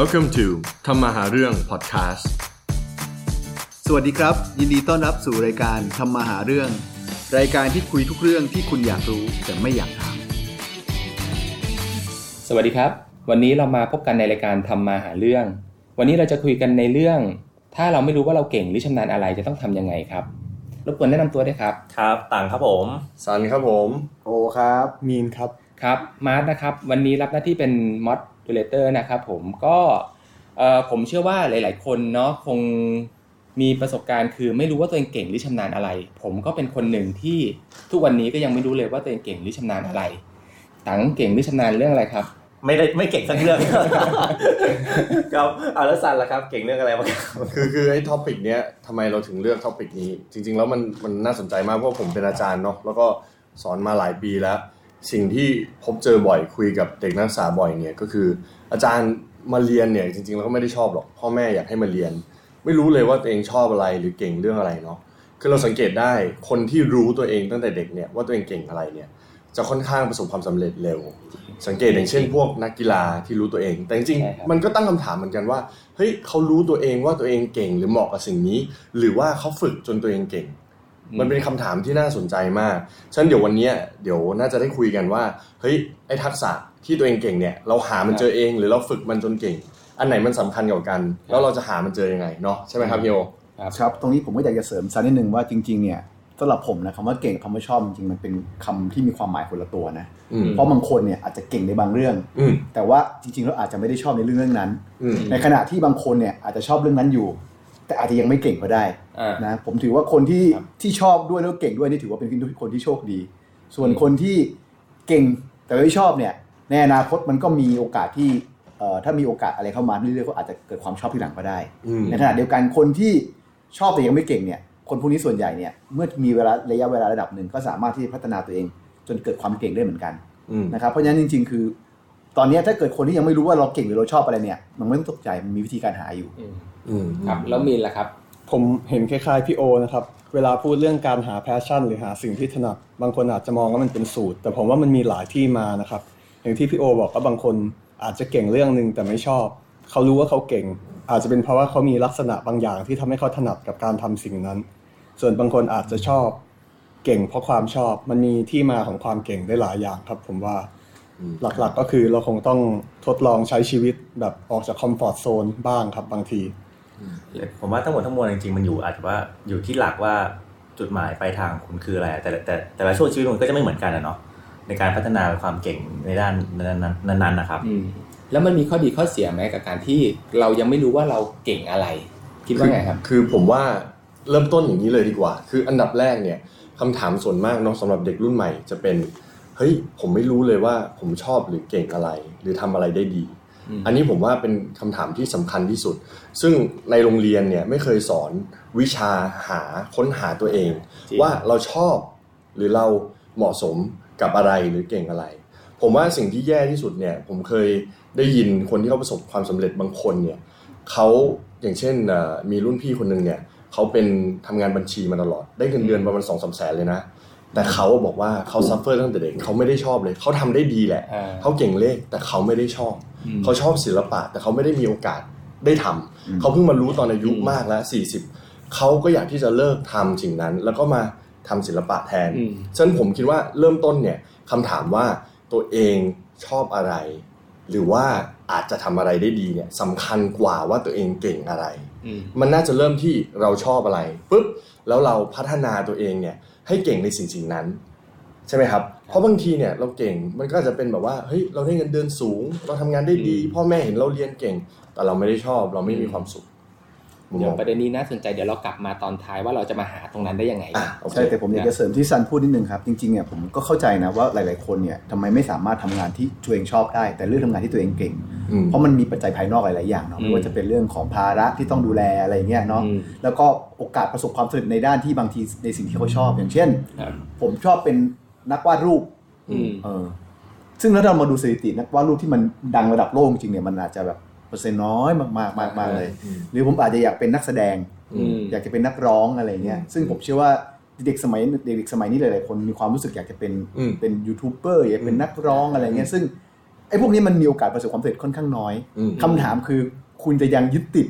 Welcome to ทำมาหาเรื่อง podcast สวัสดีครับ ยินดีต้อนรับสู่รายการทำมาหาเรื่อง รายการที่คุยทุกเรื่องที่คุณอยากรู้แต่ไม่อยากถาม สวัสดีครับ วันนี้เรามาพบกันในรายการทำมาหาเรื่อง วันนี้เราจะคุยกันในเรื่อง ถ้าเราไม่รู้ว่าเราเก่งหรือชำนาญอะไรจะต้องทำยังไงครับรบกวนแนะนำตัวด้วยครับ ครับต่างครับผม สันครับผม โอครับ มีนครับ ครับ มาร์ทนะครับ วันนี้รับหน้าที่เป็น moderator นะครับผมก็เอ่อผมเชื่อว่าหลาย ๆ คนเนาะคงมีประสบการณ์คือไม่รู้ว่าตัวเองเก่งหรือชำนาญอะไร ผมก็เป็นคนหนึ่งที่ทุกวันนี้ก็ยังไม่รู้เลยว่าตัวเองเก่งหรือชำนาญอะไรตังเก่งหรือชำนาญเรื่องอะไรครับ ไม่ได้ไม่เก่งสักเรื่องครับเอาแล้วซันล่ะครับ เก่งเรื่องอะไรบ้างครับคือคือไอ้ topic เนี้ยทำไมเราถึงเลือก topic นี้ จริง ๆ แล้วมันมันน่าสนใจมากเพราะผมเป็นอาจารย์เนาะแล้วก็สอนมาหลายปีแล้ว สิ่งที่พบเจอบ่อยคุยกับเด็กนักศึกษาบ่อยเนี่ยก็คือ อาจารย์มาเรียนเนี่ยจริงๆแล้วก็ไม่ได้ชอบหรอกพ่อแม่อยากให้มาเรียน ไม่รู้เลยว่าตัวเองชอบอะไรหรือเก่งเรื่องอะไรเนาะคือเราสังเกตได้คนที่รู้ตัวเองตั้งแต่เด็กเนี่ยว่าตัวเองเก่งอะไรเนี่ยจะค่อนข้างประสบความสำเร็จเร็ว สังเกตอย่างเช่น พวกนักกีฬาที่รู้ตัวเอง แต่จริงใช่ครับๆมันก็ตั้งคำถามเหมือนกันว่าเฮ้ยเขารู้ตัวเองว่าตัวเองเก่งหรือเหมาะกับสิ่งนี้ หรือว่าเขาฝึกจนตัวเองเก่ง มันเป็นคำถามที่น่าสนใจมากฉะนั้นเดี๋ยววันเนี้ยเดี๋ยวน่าจะได้คุยกันว่า เฮ้ย ไอ้ทักษะที่ตัวเองเก่งเนี่ย เราหามันเจอเองหรือเราฝึกมันจนเก่ง อันไหนมันสำคัญกว่ากัน แล้วเราจะหามันเจอยังไงเนาะใช่ไหมครับพี่โอครับ ตรงนี้ผมก็อยากจะเสริมสักนิดนึงว่าจริง ๆ เนี่ยสำหรับผมนะคำว่าเก่งกับคำว่าชอบจริงๆมันเป็นคำที่มีความหมายคนละตัวนะอืมเพราะบางคนเนี่ยอาจจะเก่งในบางเรื่องอืมแต่ว่าจริงๆแล้วอาจจะไม่ได้ชอบในเรื่องเรื่องนั้นอืมในขณะที่บางคนเนี่ยอาจจะชอบเรื่องนั้นอยู่ แต่อาจจะยังไม่เก่งก็ได้อ่านะผมถือว่าคนที่ครับที่ชอบด้วยแล้วเก่งด้วยนี่ถือว่าเป็นคนที่โชคดี ส่วนคนที่เก่งแต่ไม่ชอบเนี่ยในอนาคตมันก็มีโอกาสที่เอ่อถ้ามีโอกาสอะไรเข้ามาเรื่อยๆก็อาจจะเกิดความชอบที่หลังก็ได้อืมในขณะเดียวกันคนที่ชอบแต่ยังไม่เก่งเนี่ยคนพวกนี้ส่วนใหญ่เนี่ยเมื่อมีเวลาระยะเวลาระดับหนึ่งก็สามารถที่จะพัฒนาตัวเอง จนเกิดความเก่งได้เหมือนกันอืมนะครับเพราะฉะนั้นจริง ๆ คือ ตอนนี้ถ้าเกิดคนที่ยังไม่รู้ว่าเราเก่งหรือเราชอบอะไรเนี่ย มันไม่ต้องตกใจมันมีวิธีการหาอยู่อืมอืม ครับแล้วมีนล่ะครับ ผมเห็นคล้ายๆพี่โอนะครับ เวลาพูดเรื่องการหาแพชชั่น หรือหาสิ่งที่ถนัดบางคนอาจจะมองว่ามันเป็นสูตร แต่ผมว่ามันมีหลายที่มานะครับ อย่างที่พี่โอบอกว่าบางคนอาจจะเก่งเรื่องหนึ่งแต่ไม่ชอบ เขารู้ว่าเขาเก่ง อาจจะเป็นเพราะว่าเขามีลักษณะบางอย่างที่ทำให้เขาถนัดกับการทำสิ่งนั้น ส่วนบางคนอาจจะชอบ เก่งเพราะความชอบ มันมีที่มาของความเก่งได้หลายอย่างครับ ผมว่าหลักๆก็คือเราคงต้องทดลองใช้ชีวิตแบบออกจากคอมฟอร์ทโซนบ้างครับบางที ผมว่าทั้งหมดทั้งมวลจริงๆมันอยู่อาจจะว่าอยู่ที่หลักว่าจุดหมายปลายทางของคุณคืออะไร แต่ละแต่แต่ละช่วงชีวิตมันก็จะไม่เหมือนกันอะเนาะในการพัฒนาความเก่งในด้านนั้นๆนั้นๆนะครับอืมแล้วมันมีข้อดีข้อเสียไหมกับการที่เรายังไม่รู้ว่าเราเก่งอะไร คิดว่าไงครับ คือผมว่าเริ่มต้นอย่างนี้เลยดีกว่า คืออันดับแรกเนี่ยคำถามส่วนมากเนาะสำหรับเด็กรุ่นใหม่ จะเป็นเฮ้ยผมไม่รู้เลยว่าผมชอบหรือเก่งอะไร หรือทำอะไรได้ดี อืมอันนี้ผมว่าเป็นคำถามที่สำคัญที่สุด ซึ่งในโรงเรียนเนี่ยไม่เคยสอนวิชาหาค้นหาตัวเองจริงว่าเราชอบหรือเราเหมาะสมกับอะไรหรือเก่งอะไร ผมว่าสิ่งที่แย่ที่สุดเนี่ยผมเคยได้ยินคนที่เขาประสบความสำเร็จบางคนเนี่ยเขาอย่างเช่นเอ่อมีรุ่นพี่คนหนึ่งเนี่ยเขาเป็นทำงานบัญชีมาตลอด ได้เงินเดือนประมาณสองสามแสนเลยนะแต่เขาบอกว่าเขา suffer ตั้งแต่เด็กเขาไม่ได้ชอบเลย เขาทำได้ดีแหละอ่าเขาเก่งเลขแต่เขาไม่ได้ชอบอืม เขาชอบศิลปะ แต่เขาไม่ได้มีโอกาสได้ทำอืมเขาเพิ่งมารู้ตอนอายุอืมมากแล้ว40เขาก็อยากที่จะเลิกทำสิ่งนั้น แล้วก็มาทำศิลปะแทนอืมฉะนั้นผมคิดว่าเริ่มต้นเนี่ยคำถามว่าตัวเองชอบอะไร หรือว่าอาจจะทำอะไรได้ดีเนี่ยสำคัญกว่าว่าตัวเองเก่งอะไรอืมมันน่าจะเริ่มที่เราชอบอะไรปุ๊บแล้วเราพัฒนาตัวเองเนี่ยให้เก่งในสิ่งสิ่งนั้น ใช่ไหมครับ เพราะบางทีเนี่ยเราเก่งมันก็อาจจะเป็นแบบว่าเฮ้ยเราได้เงินเดือนสูง เราทำงานได้ดีอืมพ่อแม่เห็นเราเรียนเก่ง แต่เราไม่ได้ชอบ เราไม่มีความสุขมุมเดี๋มยวองประเด็นนี้น่าสนใจเดี๋ยวเรากลับมาตอนท้ายว่าเราจะมาหาตรงนั้นได้ยังไงอะโอเคใช่แต่ผมอยากจะเสริมที่ซันพูดนิดนึงครับ จริงๆเนี่ยผมก็เข้าใจนะว่าหลาย ๆ คนเนี่ยทำไมไม่สามารถทำงานที่ตัวเองชอบได้ แต่เลือกทำงานที่ตัวเองเก่งอืมเพราะมันมีปัจจัยภายนอกหลาย ๆ อย่างเนาะอืมไม่ว่าจะเป็นเรื่องของภาระที่ต้องดูแลอะไรเงี้ยเนาะอืมแล้วก็โอกาสประสบความสำเร็จในด้านที่บางทีในสิ่งที่เขาชอบ อย่างเช่นครับผมชอบเป็น นักวาดรูปอืมเออ ซึ่งถ้าเรามาดูสถิตินักวาดรูปที่มันดังระดับโลกจริงๆเนี่ยมันอาจจะแบบเปอร์เซ็นต์น้อยมากๆมากๆเลยอืมหรือผมอาจจะอยากเป็นนักแสดงอืมอยากจะเป็นนักร้องอะไรเงี้ยซึ่งผมเชื่อว่าเด็กสมัยเด็กๆสมัยนี้หลายๆคนมีความรู้สึกอยากจะเป็นอืมเป็นยูทูบเบอร์อยากเป็นนักร้องอะไรเงี้ยซึ่งไอ้พวกนี้มันมีโอกาสประสบความสำเร็จค่อนข้างน้อยอืมคำถามคือคุณจะยังยึดติด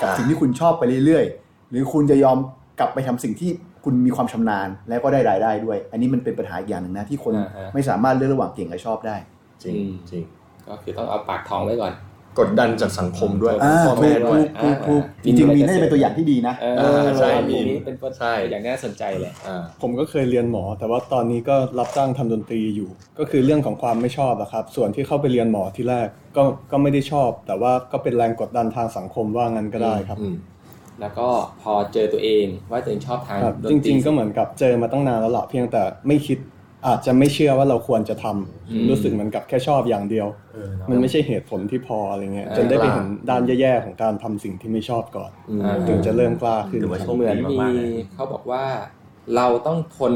กับอ่าสิ่งที่คุณชอบไปเรื่อยๆ หรือคุณจะยอมกลับไปทำสิ่งที่ คุณมีความชำนาญแล้วก็ได้รายได้ด้วย อันนี้มันเป็นปัญหาอีกอย่างหนึ่งนะที่คนอ่าฮะไม่สามารถเลือกระหว่างเก่งกับชอบได้ จริงอืมจริงก็คือต้องเอาปากท้องไว้ก่อน กดดันจากสังคมด้วยอ่าพ่อถูแม่กด้วยถูกถูกถูกอ่าจริงๆมีน่าจะเป็นตัวอย่างที่ดีนะเออเออใช่อันมีนี้เป็นตัวใช่อย่างน่าสนใจเลยอ่าผมก็เคยเรียนหมอ แต่ว่าตอนนี้ก็รับจ้างทำดนตรีอยู่ ก็คือเรื่องของความไม่ชอบอะครับ ส่วนที่เข้าไปเรียนหมอที่แรกก็ก็ไม่ได้ชอบ แต่ว่าก็เป็นแรงกดดันทางสังคมว่างั้นก็ได้ครับอืม แล้วก็พอเจอตัวเองว่าตัวเองชอบทางครับดจนตริง ๆ ก็เหมือนกับเจอมาตั้งนานแล้วล่ะเพียงแต่ไม่คิดอาจจะไม่เชื่อว่าเราควรจะทำอืมรู้สึกเหมือนกับแค่ชอบอย่างเดียวเออเนาะมันไม่ใช่เหตุผลที่พออะไรเงี้ยอ่าจนได้ไปเห็นด้านแย่ๆของการทำสิ่งที่ไม่ชอบก่อนอืมอ่าถึงจะเริ่มกล้าขึ้นถือว่าโชคเหมือนดีมีมากๆเลยเขาบอกว่าเราต้องทน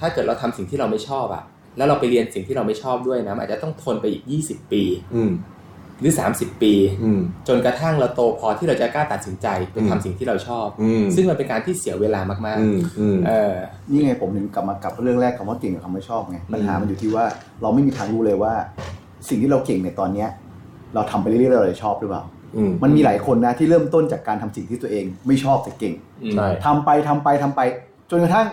ถ้าเกิดเราทำสิ่งที่เราไม่ชอบอะแล้วเราไปเรียนสิ่งที่เราไม่ชอบด้วยนะมันอาจจะต้องทนไปอีก 20 ปีอืม หรือ 30 ปีอืมจนกระทั่งเราโตพอที่เราจะกล้าตัดสินใจไปอืมทำสิ่งที่เราชอบอืมซึ่งมันเป็นการที่เสียเวลามากอืมอืมๆเออนี่ไงผมถึงกลับมากลับเรื่องแรกคำว่าเก่งกับคำว่าชอบไงปัญหามันอยู่ที่ว่าเราไม่มีทางรู้เลยว่า สิ่งที่เราเก่งในตอนเนี้ย เราทำไปเรื่อยๆเราจะชอบหรือเปล่าอืมมันมีหลายคนนะที่เริ่มต้นจากการทำสิ่งที่ตัวเอง ไม่ชอบแต่เก่งใช่ทำไปทำไปทำไป จนกระทั่ง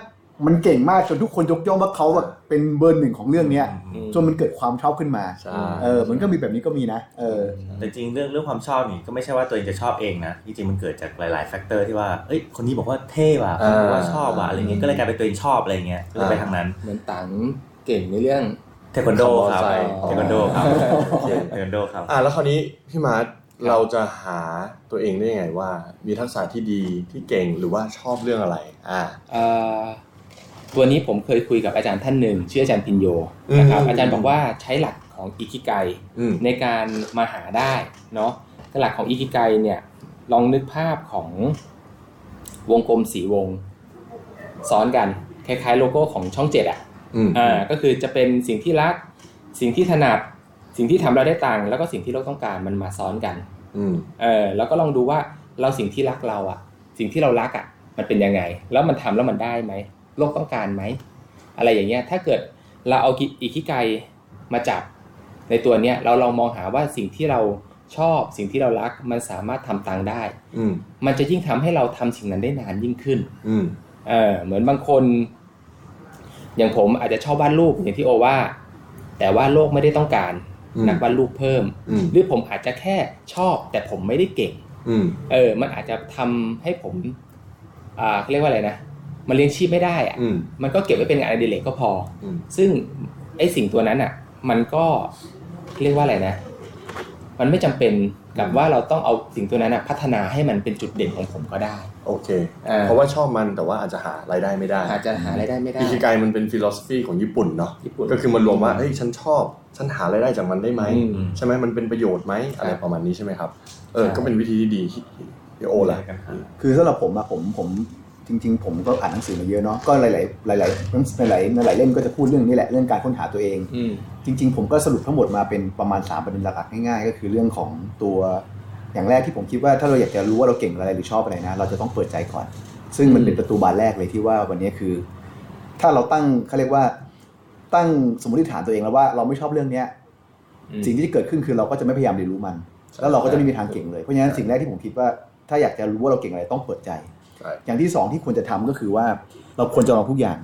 มันเก่งมากจนทุกคนยกย่องว่าเขาแบบเป็นเบอร์หนึ่งของเรื่องเนี้ยอืมจนมันเกิดความชอบขึ้นมาใช่ เออมันก็มีแบบนี้ก็มีนะเออ แต่จริงเรื่องเรื่องความชอบนี่ก็ไม่ใช่ว่าตัวเองจะชอบเองนะจริงๆมันเกิดจากหลายๆ factor ที่ว่าเอ้ยคนนี้บอกว่าเท่ว่ะคนนี้บอกว่าชอบว่ะอะไรเงี้ยก็เลยกลายเป็นตัวเองชอบอะไรเงี้ยก็เลยไปทางนั้น เหมือนตังเก่งในเรื่อง เทควันโดครับใช่เทควันโดครับโอเคเทควันโดครับ อ่าแล้วคราวนี้พี่มาร์ทเราจะหาตัวเองได้ยังไงว่า มีทักษะที่ดีที่เก่งหรือว่าชอบเรื่องอะไร อ่า เอ่อ ตัวนี้ผมเคยคุยกับอาจารย์ท่านหนึ่งชื่ออาจารย์พินโยนะครับอืมอาจารย์บอกว่าใช้หลักของอิคิไกอืมในการมาหาได้เนาะหลักของอิคิไกเนี่ยลองนึกภาพของวงกลมสีวง ซ้อนกันคล้ายๆ โลโก้ของช่องเจ็ดอะอืมอ่าก็คือจะเป็นสิ่งที่รัก สิ่งที่ถนัดสิ่งที่ทำเราได้ตังค์แล้วก็สิ่งที่เราต้องการมันมาซ้อนกัน อืมเออแล้วก็ลองดูว่าเราสิ่งที่รักเราอะ สิ่งที่เรารักอะ มันเป็นยังไง แล้วมันทำแล้วมันได้ไหม โลกต้องการไหม อะไรอย่างเงี้ย ถ้าเกิดเราเอาอิคิไกมาจับในตัวเนี้ยเราลองมองหาว่าสิ่งที่เราชอบสิ่งที่เรารักมันสามารถทำตังค์ได้ อืมมันจะยิ่งทำให้เราทำสิ่งนั้นได้นานยิ่งขึ้น อืมเออเหมือนบางคน อย่างผมอาจจะชอบวาดรูปอย่างที่โอว่า แต่ว่าโลกไม่ได้ต้องการอืมนักวาดรูปเพิ่มอืมหรือผมอาจจะแค่ชอบ แต่ผมไม่ได้เก่งอืมเออ มันอาจจะทำให้ผม อ่าเขาเรียกว่าอะไรนะ มันเลี้ยงชีพไม่ได้อะอืมมันก็เก็บไว้เป็นงานอดิเรกก็พออืมซึ่งไอ้สิ่งตัวนั้นอะ มันก็เรียกว่าอะไรนะ มันไม่จำเป็นกับว่าเราต้องเอาสิ่งตัวนั้นอะพัฒนาให้มันเป็นจุดเด่นของผมก็ได้ โอเคอ่าเพราะว่าชอบมันแต่ว่าอาจจะหารายได้ไม่ได้ อาจจะหารายได้ไม่ได้อิคิไกมันเป็นฟิโลสฟีของญี่ปุ่นเนาะญี่ปุ่นก็คือมันรวมว่าเฮ้ยฉันชอบ ฉันหารายได้จากมันได้ไหมอืมใช่ไหมมันเป็นประโยชน์ไหมอะไรครับประมาณนี้ใช่ไหมครับเออใช่ก็เป็นวิธีที่ดีที่ที่โอแหละคือสำหรับผมอะผมผม จริง ๆ ผมก็อ่านหนังสือมาเยอะเนาะก็หลายๆหลายๆหลายๆหลายๆหลายๆเล่มก็จะพูดเรื่องนี้แหละเรื่องการค้นหาตัวเองอืมจริง ๆ ผมก็สรุปทั้งหมดมาเป็นประมาณ 3 ประเด็นหลักๆง่ายๆก็คือเรื่องของตัวอย่างแรกที่ผมคิดว่าถ้าเราอยากจะรู้ว่าเราเก่งอะไรหรือชอบอะไรนะ เราจะต้องเปิดใจก่อน ซึ่งมันเป็นประตูบานแรกเลยที่ว่าวันนี้คือ ถ้าเราตั้งเขาเรียกว่าตั้งสมมติฐานตัวเองแล้วว่าเราไม่ชอบเรื่องเนี้ยอืมสิ่งที่จะเกิดขึ้นคือเราก็จะไม่พยายามเรียนรู้มัน แล้วเราก็จะไม่มีทางเก่งเลยเพราะฉะนั้นสิ่งแรกที่ผมคิดว่าถ้าอยากจะรู้ว่าเราเก่งอะไรต้องเปิดใจใช่ อย่างที่สองที่ควรจะทำก็คือว่าเราควรจะลองทุกอย่าง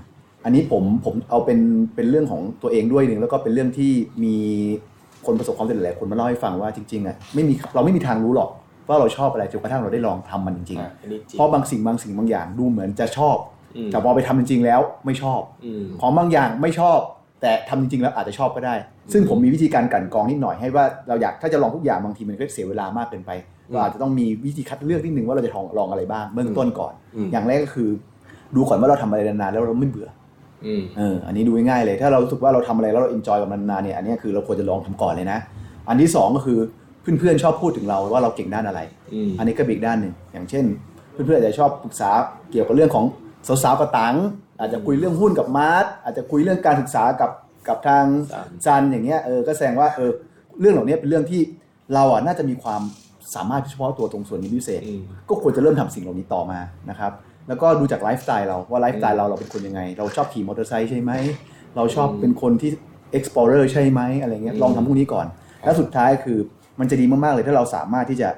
อันนี้ผมผมเอาเป็นเป็นเรื่องของตัวเองด้วยหนึ่งแล้วก็เป็นเรื่องที่มีคนประสบความสำเร็จหลายคนมาเล่าให้ฟังว่าจริงๆอะไม่มีเราไม่มีทางรู้หรอกว่าเราชอบอะไรจนกระทั่งเราได้ลองทำมันจริงอะอันนี้จริๆงเพราะบางสิ่งบางสิ่งบางอย่างดูเหมือนจะชอบอืมแต่พอไปทำจริงๆแล้วไม่ชอบอืมของบางอย่างไม่ชอบ แต่ทำจริงๆแล้วอาจจะชอบก็ได้ ซึ่งผมมีวิธีการกลั่นกรองนิดหน่อยให้ว่าเราอยากถ้าจะลองทุกอย่างบางทีมันก็เสียเวลามากเกินไปเราอาจจะต้องมีวิธีคัดเลือกนิดนึงว่าเราจะลองลองอะไรบ้างเบื้องต้นก่อนอืมอย่างแรกก็คือ ดูก่อนว่าเราทำอะไรนานๆแล้วเราไม่เบื่ออืมเอออันนี้ดูง่ายๆเลย ถ้าเรารู้สึกว่าเราทำอะไรแล้วเรา enjoy กับมันนานๆเนี่ยอันนี้คือเราควรจะลองทำก่อนเลยนะ อันที่สองก็คือเพื่อนๆชอบพูดถึงเราว่าเราเก่งด้านอะไรอืมอันนี้ก็เป็นอีกด้านหนึ่งอย่างเช่น เพื่อนๆอาจจะชอบปรึกษาเกี่ยวกับเรื่องของสาวๆกับตัง อาจจะคุยเรื่องหุ้นกับมาร์ทอาจจะคุยเรื่องการศึกษากับกับทางซันซันอย่างเงี้ยเออก็แสดงว่าเออเรื่องเหล่านี้เป็นเรื่องที่เราอะน่าจะมีความสามารถเฉพาะตัวตรงส่วนนี้พิเศษอืมก็ควรจะเริ่มทำสิ่งเหล่านี้ต่อมานะครับแล้วก็ดูจากไลฟ์สไตล์เราว่าไลฟ์สไตล์เราเราเป็นคนยังไง เราชอบขี่มอเตอร์ไซค์ใช่ไหมเราชอบเป็นคนที่ explorer ใช่ไหมอะไรเงี้ยอืมลองทำพวกนี้ก่อน และสุดท้ายคือมันจะดีมากๆเลยถ้าเราสามารถที่จะ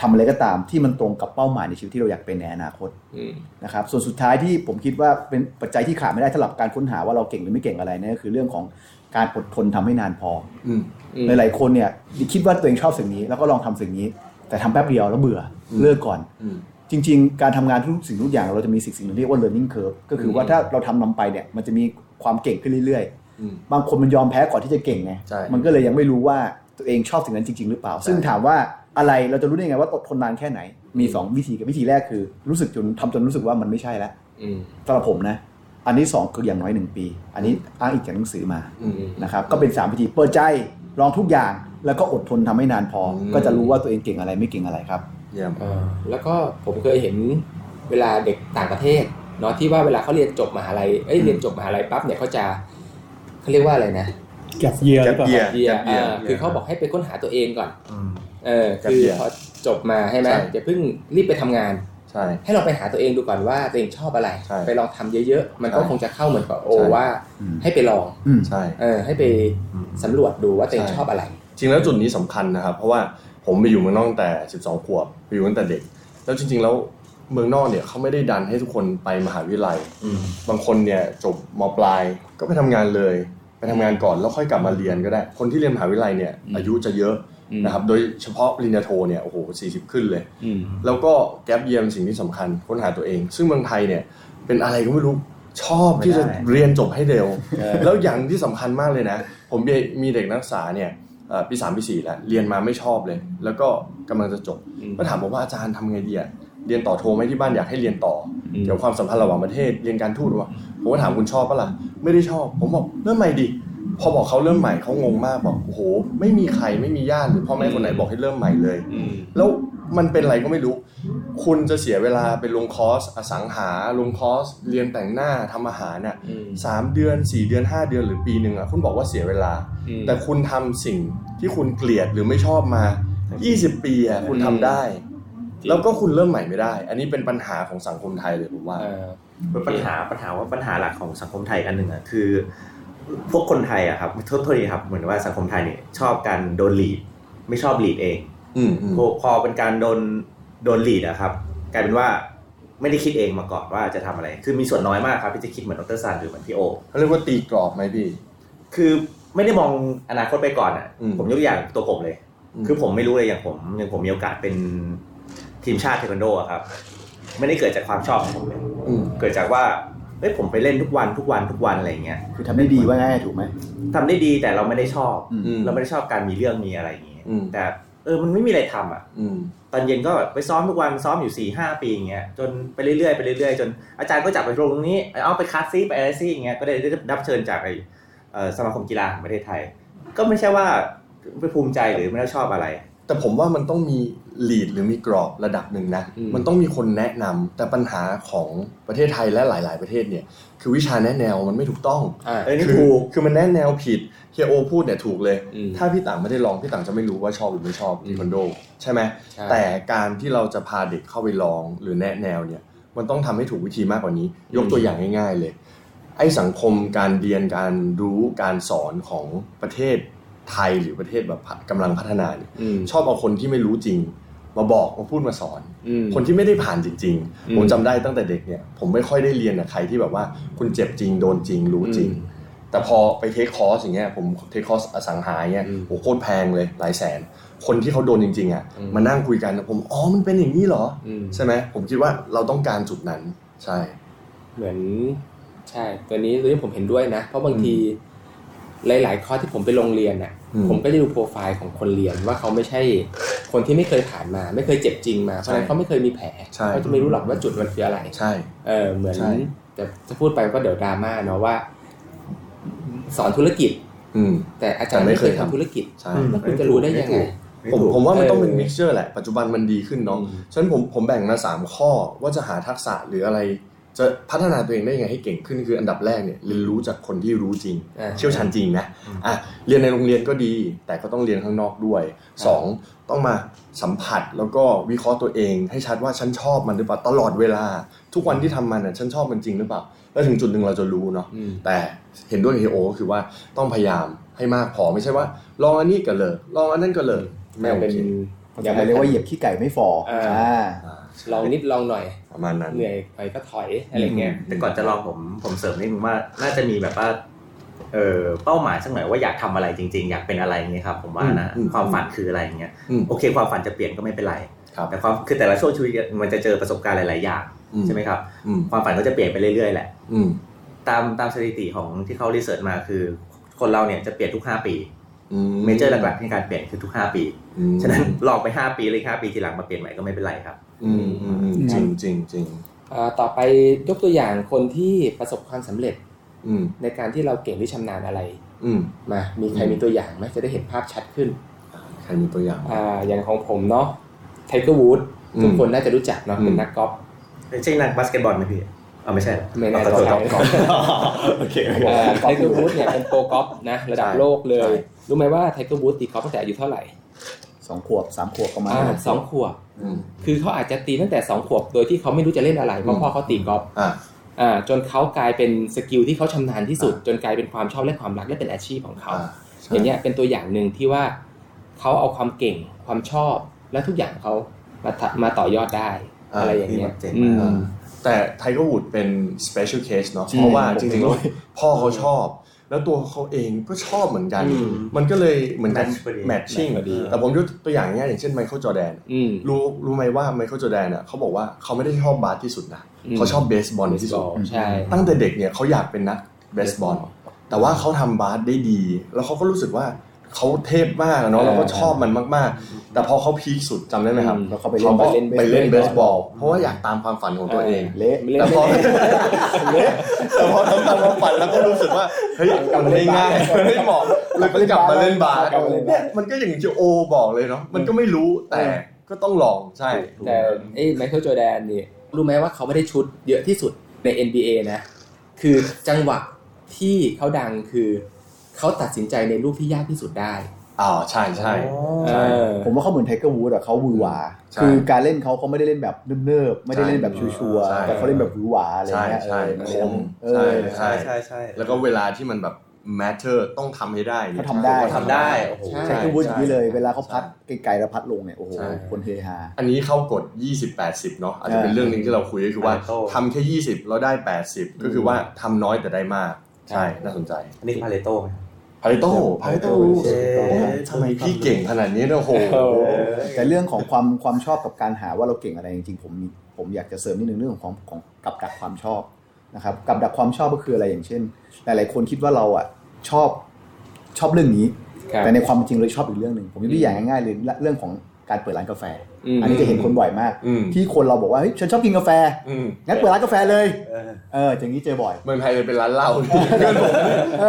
ทำอะไรก็ตามที่มันตรงกับเป้าหมายในชีวิตที่เราอยากเป็นในอนาคตอืมนะครับส่วนสุดท้ายที่ผมคิดว่าเป็นปัจจัยที่ขาดไม่ได้สำหรับการค้นหาว่าเราเก่งหรือไม่เก่งอะไรนั่นก็คือเรื่องของการอดทนทำให้นานพออืมอืมหลายๆคนเนี่ยคิดว่าตัวเองชอบสิ่งนี้ แล้วก็ลองทำสิ่งนี้ แต่ทำแป๊บเดียวแล้วเบื่ออมเลิกก่อนอืมจริง ๆ การทำงานทุกสิ่งทุกอย่างเราจะมีสิ่งสิ่งหนึ่งที่เรียกว่า learning curve ก็คือว่าถ้าเราทำนำไปเนี่ยมันจะมีความเก่งขึ้นเรื่อยอืมๆบางคนมันยอมแพ้ก่อนที่จะเก่งไงใช่มันก็เลยยังไม่รู้ว่าตัวเองชอบสิ่งนั้นจริง ๆ หรือเปล่า ซึ่งถามว่า อะไรเราจะรู้ได้ไงว่าอดทนนานแค่ไหน มีสองวิธีกับวิธีแรกคือ รู้สึกจนทำจนรู้สึกว่ามันไม่ใช่แล้วอืมสำหรับผมนะ อันที่สองคืออย่างน้อยหนึ่งปี อันนี้อ้างอีกจากหนังสือมาอืมนะครับก็เป็นสามวิธีเปิดใจลองทุกอย่างแล้วก็อดทนทำให้นานพออมก็จะรู้ว่าตัวเองเก่งอะไรไม่เก่งอะไรครับเยี่ยมเออแล้วก็ผมเคยเห็นเวลาเด็กต่างประเทศเนาะที่ว่าเวลาเขาเรียนจบมหาลัยเอ้ยเรียนจบมหาลัยปั๊บเนี่ยเขาจะเขาเรียกว่าอะไรนะแก็บเยียร์หรือเปล่า Gap ค year รับเดีย Gap year คือเขาบอกให้ไปค้นหาตัวเองก่อนอืม เออ Gap คือ year พอจบมาใช่ไหมใช่อย่าเพิ่งรีบไปทำงานใช่ให้เราไปหาตัวเองดูก่อนว่าตัวเองชอบอะไรใช่ไปลองทำเยอะๆ มันก็ใช่คงจะเข้าเหมือนกับโอใช่ว่าอืมให้ไปลองอืมใช่เออให้ไปสำรวจดูว่าตัวเองใช่ชอบอะไร จริงแล้วจุดนี้สำคัญนะครับ เพราะว่าผมไปอยู่เมืองนอกตั้งแต่ 12 ขวบไปอยู่ตั้งแต่เด็ก แล้วจริง ๆ แล้วเมืองนอกเนี่ยเขาไม่ได้ดันให้ทุกคนไปมหาวิทยาลัยอืมบางคนเนี่ยจบมปลายก็ไปทำงานเลย ไปทำงานก่อนแล้วค่อยกลับมาเรียนก็ได้ คนที่เรียนมหาวิทยาลัยเนี่ยอืมอายุจะเยอะอืม นะครับโดยเฉพาะปริญญาโทเนี่ยโอ้โห40ขึ้นเลยอืมแล้วก็แกลบเยียมสิ่งที่สำคัญค้นหาตัวเอง ซึ่งเมืองไทยเนี่ยเป็นอะไรก็ไม่รู้ชอบที่จะไม่ได้เรียนจบให้เร็วเออแล้วอย่างที่สำคัญมากเลยนะ ผมมีมีเด็กนักศึกษาเนี่ยเอ่อปีสามปีสี่แล้วเรียนมาไม่ชอบเลย แล้วก็กำลังจะจบอืมก็ถามผมว่าอาจารย์ทำไงดีอะเรียนต่อโทไหมที่บ้านอยากให้เรียนต่ออมเกี่ยวกับความสัมพันธ์ระหว่างประเทศเรียนการทูตว่าผมก็ถามคุณชอบปะล่ะไม่ได้ชอบ ผมบอกเริ่มใหม่ดิ พอบอกเขาเริ่มใหม่เขางงมากบอกโอ้โหไม่มีใครไม่มีญาติหรือพ่อแม่คนไหนบอกให้เริ่มใหม่เลยอืมแล้วมันเป็นอะไรก็ไม่รู้ คุณจะเสียเวลาไปลงคอร์สอสังหาลงคอร์สเรียนแต่งหน้าทำอาหารน่ะอืมสามเดือนสี่เดือนห้าเดือนหรือปีหนึ่งอะคุณบอกว่าเสียเวลาอืมแต่คุณทำสิ่งที่คุณเกลียดหรือไม่ชอบมา 20 ปีอะคุณทำได้จริงแล้วก็คุณเริ่มใหม่ไม่ได้ อันนี้เป็นปัญหาของสังคมไทยเลยผมว่าเออปัญหาปัญหาว่าปัญหาหลักของสังคมไทยอันหนึ่งอะคือ พวกคนไทยอะครับโทษโทษทีครับ เหมือนว่าสังคมไทยเนี่ยชอบการโดน lead ไม่ชอบลีดเองอืมอืมพอพอเป็นการโดนโดนลีดอะครับ กลายเป็นว่าไม่ได้คิดเองมาก่อนว่าจะทำอะไร คือมีส่วนน้อยมากครับที่จะคิดเหมือนดรซันหรือเหมือนพี่โอเขาเรียกว่าตีกรอบไหมพี่ คือไม่ได้มองอนาคตไปก่อนอะอืมผมยกตัวอย่างตัวผมเลยอืมคือผมไม่รู้เลยอย่างผมอย่างผมมีโอกาสเป็นทีมชาติเทควันโดอะครับ ไม่ได้เกิดจากความชอบของผมเลยอืมเกิดจากว่า เฮ้ยผมไปเล่นทุกวันทุกวันทุกวันอะไรอย่างเงี้ยคือทำได้ดีว่าง่ายถูกไหมทำได้ดีแต่เราไม่ได้ชอบอืมอืมเราไม่ได้ชอบการมีเรื่องมีอะไรอย่างเงี้ยอืมแต่เออมันไม่มีอะไรทำอะอืมตอนเย็นก็แบบไปซ้อมทุกวันซ้อมอยู่สี่ห้าปีอย่างเงี้ยจนไปเรื่อยๆไปเรื่อยๆ จนอาจารย์ก็จับไปตรงนี้เอาไปคัดซีไปอะไรซีอย่างเงี้ยก็ได้ได้รับเชิญจากไอ้เอ่อสมาคมกีฬาแห่งประเทศไทย ก็ไม่ใช่ว่าไปภูมิใจหรือไม่ได้ชอบอะไร แต่ผมว่ามันต้องมีลีดหรือมีกรอบระดับหนึ่งนะอืมมันต้องมีคนแนะนำแต่ปัญหาของประเทศไทยและหลาย ๆ ประเทศเนี่ย คือวิชาแนะแนวมันไม่ถูกต้องอ่าเออนี่คือถูกคือมันแนะแนวผิดเฮียโอพูดเนี่ยถูกเลยอืมถ้าพี่ต่างไม่ได้ลองพี่ต่างจะไม่รู้ว่าชอบหรือไม่ชอบอืมทีคอนโด ใช่ไหมใช่แต่การที่เราจะพาเด็กเข้าไปลองหรือแนะแนวเนี่ย มันต้องทำให้ถูกวิธีมากกว่านี้ ยกตัวอย่างง่าย ๆ เลย ไอ้สังคมการเรียนการรู้การสอนของประเทศ ไทยหรือประเทศแบบกำลังพัฒนาเนี่ยอืมชอบเอาคนที่ไม่รู้จริง มาบอกมาพูดมาสอนอืมคนที่ไม่ได้ผ่านจริงอืมๆผมจำได้ตั้งแต่เด็กเนี่ยผมไม่ค่อยได้เรียนกับใครที่แบบว่าคุณเจ็บจริงโดนจริงรู้จริงอืมแต่พอไป take course อย่างเงี้ยผม take course อสังหาเงี้ยอืมโอ้โหโคตรแพงเลยหลายแสน คนที่เขาโดนจริง ๆอะอืมมานั่งคุยกันผมอ๋อมันเป็นอย่างนี้เหรออืมใช่ไหมผมคิดว่าเราต้องการจุดนั้นใช่ เหมือนใช่ตัวนี้ตัวนี้ผมเห็นด้วยนะ เพราะบางที หลายๆข้อที่ผมไปโรงเรียนน่ะอืมผมก็จะดูโปรไฟล์ของคนเรียนว่าเขาไม่ใช่คนที่ไม่เคยผ่านมา ไม่เคยเจ็บจริงมาเพราะฉะนั้นเขาไม่เคยมีแผลใช่เขาจะไม่รู้หรอกว่าจุดมันคืออะไรใช่เออเหมือนใช่แต่จะพูดไปก็เดี๋ยวดราม่าเนาะว่า สอนธุรกิจ อืมแต่อาจารย์แต่ไม่ไม่เคเคยยทำทำธุรกิจใช่แล้วคุณจะรู้ได้ยังไงผมผมว่ามันต้องเป็นเออมิกซ์เจอร์แหละ ปัจจุบันมันดีขึ้นเนาะอืมฉะนั้นผมผมแบ่งมาสามข้อว่าจะหาทักษะหรืออะไร จะพัฒนาตัวเองได้ยังไงให้เก่งขึ้นคืออันดับแรกเนี่ยเรียนรู้จากคนที่รู้จริงอ่าเชี่ยวชาญจริงนะอะเรียนในโรงเรียนก็ดี แต่ก็ต้องเรียนข้างนอกด้วยสองต้องมาสัมผัสแล้วก็วิเคราะห์ตัวเอง ให้ชัดว่าฉันชอบมันหรือเปล่าตลอดเวลา ทุกวันที่ทำมันน่ะฉันชอบมันจริงหรือเปล่าแล้วถึงจุดหนึ่งเราจะรู้เนาะอืมแต่เห็นด้วยกับเฮโอก็คือว่าต้องพยายามให้มากพอไม่ใช่ว่า ลองอันนี้ก็เลิกลองอันนั้นก็เลิกไม่โอเป็นเคอย่างไรเรียกว่าเหยียบขี้ไก่ไม่ฟออ่าอ่าอ่า ลองนิดลองหน่อยประมาณนั้นเหนื่อยไปก็ถอยอะไรเงี้ยแต่ก่อนจะลองผมผมเสริมนิดนึงว่าน่าจะมีแบบว่าเออเป้าหมายสักหน่อยว่าอยากทำอะไรจริง ๆ อยากเป็นอะไรอย่างเงี้ยครับผมว่านะอืมความฝันคืออะไรอย่างเงี้ยอืมโอเค ความฝันจะเปลี่ยนก็ไม่เป็นไรครับแต่ความคือแต่ละช่วงชีวิตมันจะเจอประสบการณ์หลาย ๆ อย่างอืมใช่ไหมครับอืมความฝันก็จะเปลี่ยนไปเรื่อย ๆ แหละอืมตามตามสถิติของที่เขารีเสิร์ชมาคือ คนเราเนี่ยจะเปลี่ยนทุก 5 ปีอืเมเจอร์หลักๆในการเปลี่ยนคือทุก 5 ปีอืมฉะนั้นลองไป 5 ปีเลย5ปีทีหลังมาเปลี่ยนใหม่ก็ไม่เป็นไรครับ อืมอืมอืมจริงจริงจริงอ่าต่อไปยกตัวอย่างคนที่ประสบความสำเร็จอืมในการที่เราเก่งหรือชำนาญอะไรอืมมามีใครมีตัวอย่างไหมจะได้เห็นภาพชัดขึ้นใครมีตัวอย่าง อ่าอย่างของผมเนาะไทเกอร์วูดอืมทุกคนน่าจะรู้จักเนาะอืม เป็นนักกอล์ฟใช่นักบาสเกตบอลไหมพี่เอาไม่ใช่เหรอไม่แน่ใจขอโทษครับ โอเคโอเค ไทเกอร์วูดเนี่ยเป็นโปรกอล์ฟนะระดับใช่โลกเลใช่ ย รู้ไหมว่าไทเกอร์วูดตีกอล์ฟตั้งแต่อายุเท่าไหร่ สองขวบสามขวบประมาณอ่านั้นสองขวบอืมคือเขาอาจจะตีตั้งแต่สองขวบโดยที่เขาไม่รู้จะเล่นอะไรเพอืราะมพ่อเขาตีกอล์ฟอ่าอ่าจนเขากลายเป็น skill ที่เขาชำนาญที่สุด จนกลายเป็นความชอบและความรักและเป็นอาชีพของเขาอ่าใช่อย่างเงี้ยเป็นตัวอย่างหนึ่งที่ว่าเขาเอาความเก่งความชอบและทุกอย่างเขามาทะมาต่อยอดได้อะไรอย่างเงี้ยเจ๋งอืมากมแต่ไทเกอร์วูดเป็น special case เนาะจริงเพราะว่าผมจริงๆเห็นแล้วด้วยพ่อเขาชอบ แล้วตัวเขาเองก็ชอบเหมือนกันอืมมันก็เลยเหมือนกัน Match พอดี matching พอดี แต่ผมยกตัวอย่างง่ายอย่างเช่นไมเคิลจอแดนอืมรู้รู้ไหมว่าไมเคิลจอแดนอะเขาบอกว่าเขาไม่ได้ชอบบาสที่สุดนะอืมเขาชอบเบสบอลที่สุดใช่ตั้งแต่เด็กเนี่ยเขาอยากเป็นนักเบสบอลแต่ว่าเขาทำบาสได้ดี แล้วเขาก็รู้สึกว่า เขาเทพมากอะเนาะอ่าแล้วก็ชอบมันมากๆ แต่พอเขา peak สุดจำได้ไหมครับอืมแล้วเขาไปเล่นเขาก็เล่นไปเล่นเบเบสสบบออลลเพราะว่าอยากตามความฝันของตัวเอง เละไม่เล่นแต่พอแต่พอทำตามความฝันแล้วก็รู้สึกว่าเฮ้ยมันไม่ง่ายมันไม่เหมาะเลยไปกลับมาเล่นบาสกลับมาเล่นบาสเนี่ยมันก็อย่างที่โอบอกเลยเนาะมันก็ไม่รู้แต่ก็ต้องลองใช่แต่ไอ้ไมเคิลจอแดนนี่รู้ไหมว่าเขาไม่ได้ชู้ตเยอะที่สุดใน NBA นะ คือจังหวะที่เขาดังคือ เขาตัดสินใจในลูกที่ยากที่สุดได้อ๋อใช่ใช่เออผมว่าเขาเหมือนไทเกอร์วูดอะเขาหวือหวาใช่คือการเล่นเขาเขาไม่ได้เล่นแบบเนิบๆไม่ได้เล่นแบบชัวร์ใช่ๆแต่เขาเล่นแบบหวือหวาอะไรใช่เงี้ยใช่เออคมเอใช่อใช่ใช่แล้วก็เวลาที่มันแบบ matter ต้องทำให้ได้เนี่ยเขาทำได้เขาทำได้โอ้โหใช่ไทเกอร์วูดอย่างนี้เลย เวลาเขาพัตต์ไกลๆแล้วพัตต์ลงเนี่ยโอ้โหใช่คนเฮฮาอันนี้เข้ากฎ20-80 เนาะอาจจะเป็นอ่าเรื่องหนึ่งที่เราคุยก็คือว่า Pareto ทำแค่ 20 แล้วได้ 80 ก็คือว่าทำน้อยแต่ได้มากใช่น่าสนใจอันนี้คือ Pareto ไหม Pareto Pareto เออทำไมพี่เก่งขนาดนี้เนี่ยโอ้โหแต่เรื่องของความความชอบกับการหาว่าเราเก่งอะไรจริงๆผมมีผมอยากจะเสริมนิดนึงเรื่องของของกับดักความชอบนะครับกับดักความชอบก็คืออะไรอย่างเช่น หลายๆคนคิดว่าเราอะชอบชอบเรื่องนี้ครับแต่ในความเป็นจริงเราชอบอีกเรื่องหนึ่งผมยกตัวอย่างง่ายๆเลยเรื่องของ การเปิดร้านกาแฟอืมอันนี้จะเห็นคนบ่อยมากอืมที่คนเราบอกว่าเฮ้ยฉันชอบกินกาแฟอืมงั้นเปิดร้านกาแฟเลยเออเอออย่างนี้เจอบ่อยเมืองไทยเลยเป็นร้านเหล้าเพื่อนผม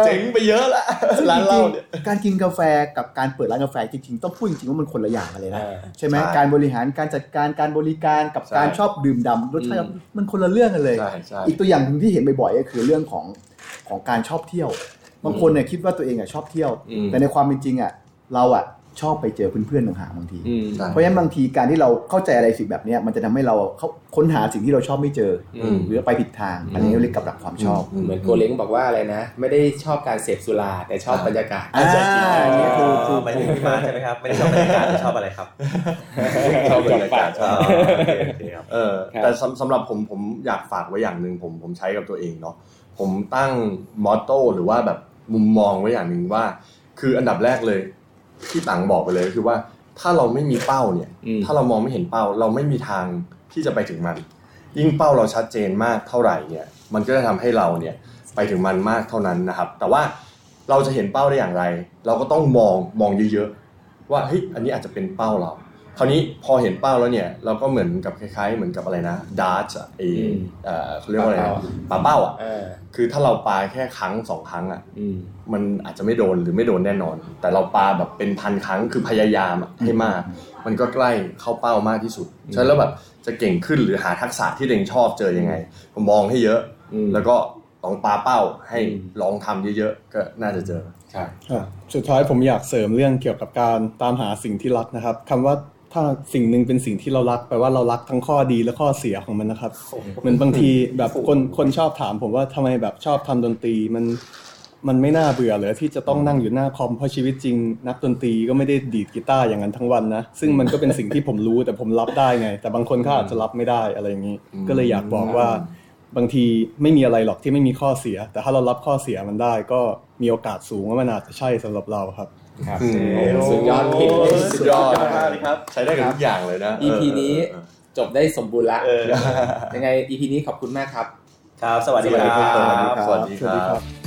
เจ๋งไปเยอะละซึ่งร้านจเหล้าริงเนี่ยๆการกินกาแฟกับการเปิดร้านกาแฟจริงๆต้องพูดจริงๆว่ามันคนละอย่างกันเลยนะอ่าใช่ไหมใช่การบริหารการจัดการการบริการกับใช่การชอบดื่มด่ำรสชาติมันคนละเรื่องกันเลยใช่ใช่อีกตัวอย่างหนึ่งที่เห็นบ่อยๆก็คือเรื่องของของการชอบเที่ยวบางคนเนี่ยคิดว่าตัวเองอะชอบเที่ยวอืมแต่ในความเป็นจริงอะเราอะ ชอบไปเจอเพื่อนๆต่างหากบางทีอืมใช่เพราะฉะนั้นบางทีการที่เราเข้าใจอะไรสิ่งแบบเนี้ยมันจะทำให้เราเขาค้นหาสิ่งที่เราชอบไม่เจออมหรือไปผิดทางอันนี้เรียกกับดักความชอบ เหมือนโกเล้งบอกว่าอะไรนะ ไม่ได้ชอบการเสพสุราแต่ชอบบรรยากาศอ่าอันนี้เนี่ยคืคืออคืคืออหมายถึงที่มาใช่ไหมครับไม่ได้ชอบบรรยากาศแต่ชอบอะไรครับชอบบรรยากาศอ๋อโอเคโอเคครับเออครับแต่สำสำหรับผมผมอยากฝากไว้อย่างหนึ่งผมผมใช้กับตัวเองเนาะผมตั้งมอตโต้หรือว่าแบบมุมมองไว้อย่างหนึ่งว่า คืออันดับแรกเลย ที่ตังบอกไปเลยก็คือว่าถ้าเราไม่มีเป้าเนี่ยอืมถ้าเรามองไม่เห็นเป้า เราไม่มีทางที่จะไปถึงมัน ยิ่งเป้าเราชัดเจนมากเท่าไหร่เนี่ย มันก็จะทำให้เราเนี่ยไปถึงมันมากเท่านั้นนะครับ แต่ว่าเราจะเห็นเป้าได้อย่างไร เราก็ต้องมองมองเยอะๆว่าเฮ้ยอันนี้อาจจะเป็นเป้าเราค ราวนี้พอเห็นเป้าแล้วเนี่ย เราก็เหมือนกับคล้ายๆ เหมือนกับอะไรนะดาร์ตอะไออืมเอ่อเขาเรียกว่าอะไรปลาเป้านะปลาเป้าอะอ่าคือถ้าเราปาแค่ครั้งสองครั้งอะอืมมันอาจจะไม่โดนหรือไม่โดนแน่นอน แต่เราปาแบบเป็นพันครั้งคือพยายามอะให้มาก มันก็ใกล้เข้าเป้ามากที่สุดฉะนั้นแล้วแบบจะเก่งขึ้นหรือหาทักษะที่ตัวเองชอบเจอยังไง ผมมองให้เยอะอืมแล้วก็ลองปาเป้าให้อืมลองทำเยอะๆก็น่าจะเจอครับอะสุดท้ายผมอยากเสริมเรื่องเกี่ยวกับการตามหาสิ่งที่รักนะครับคำว่า ถ้าสิ่งหนึ่งเป็นสิ่งที่เรารักแปลว่าเรารักทั้งข้อดีและข้อเสียของมันนะครับเหมือนบางทีแบบคนคนชอบถามผมว่าทำไมแบบชอบทำดนตรีมันมันไม่น่าเบื่อเลยที่จะต้องนั่งอยู่หน้าคอมเพราะชีวิตจริงนักดนตรีก็ไม่ได้ดีดกีตาร์อย่างนั้นทั้งวันนะ ซึ่งมันก็เป็นสิ่งที่ผมรู้แต่ผมรับได้ไง แต่บางคนเขาอาจจะรับไม่ได้อะไรอย่างนี้ ก็เลยอยากบอกว่า บางทีไม่มีอะไรหรอกที่ไม่มีข้อเสีย แต่ถ้าเรารับข้อเสียมันได้ก็มีโอกาสสูงว่ามันอาจจะใช่สำหรับเราครับ ครับอืมสุดยอดคิดสุดยอดมากเลยครับ ใช้ได้กับทุกอย่างเลยนะ EP นี้เออจบได้สมบูรณ์ละเออยังไง EP นี้ขอบคุณมากครับ ครับ สวัสดีสวัสดีคครัรับบสวัสดีสวัสดีคครัรับบ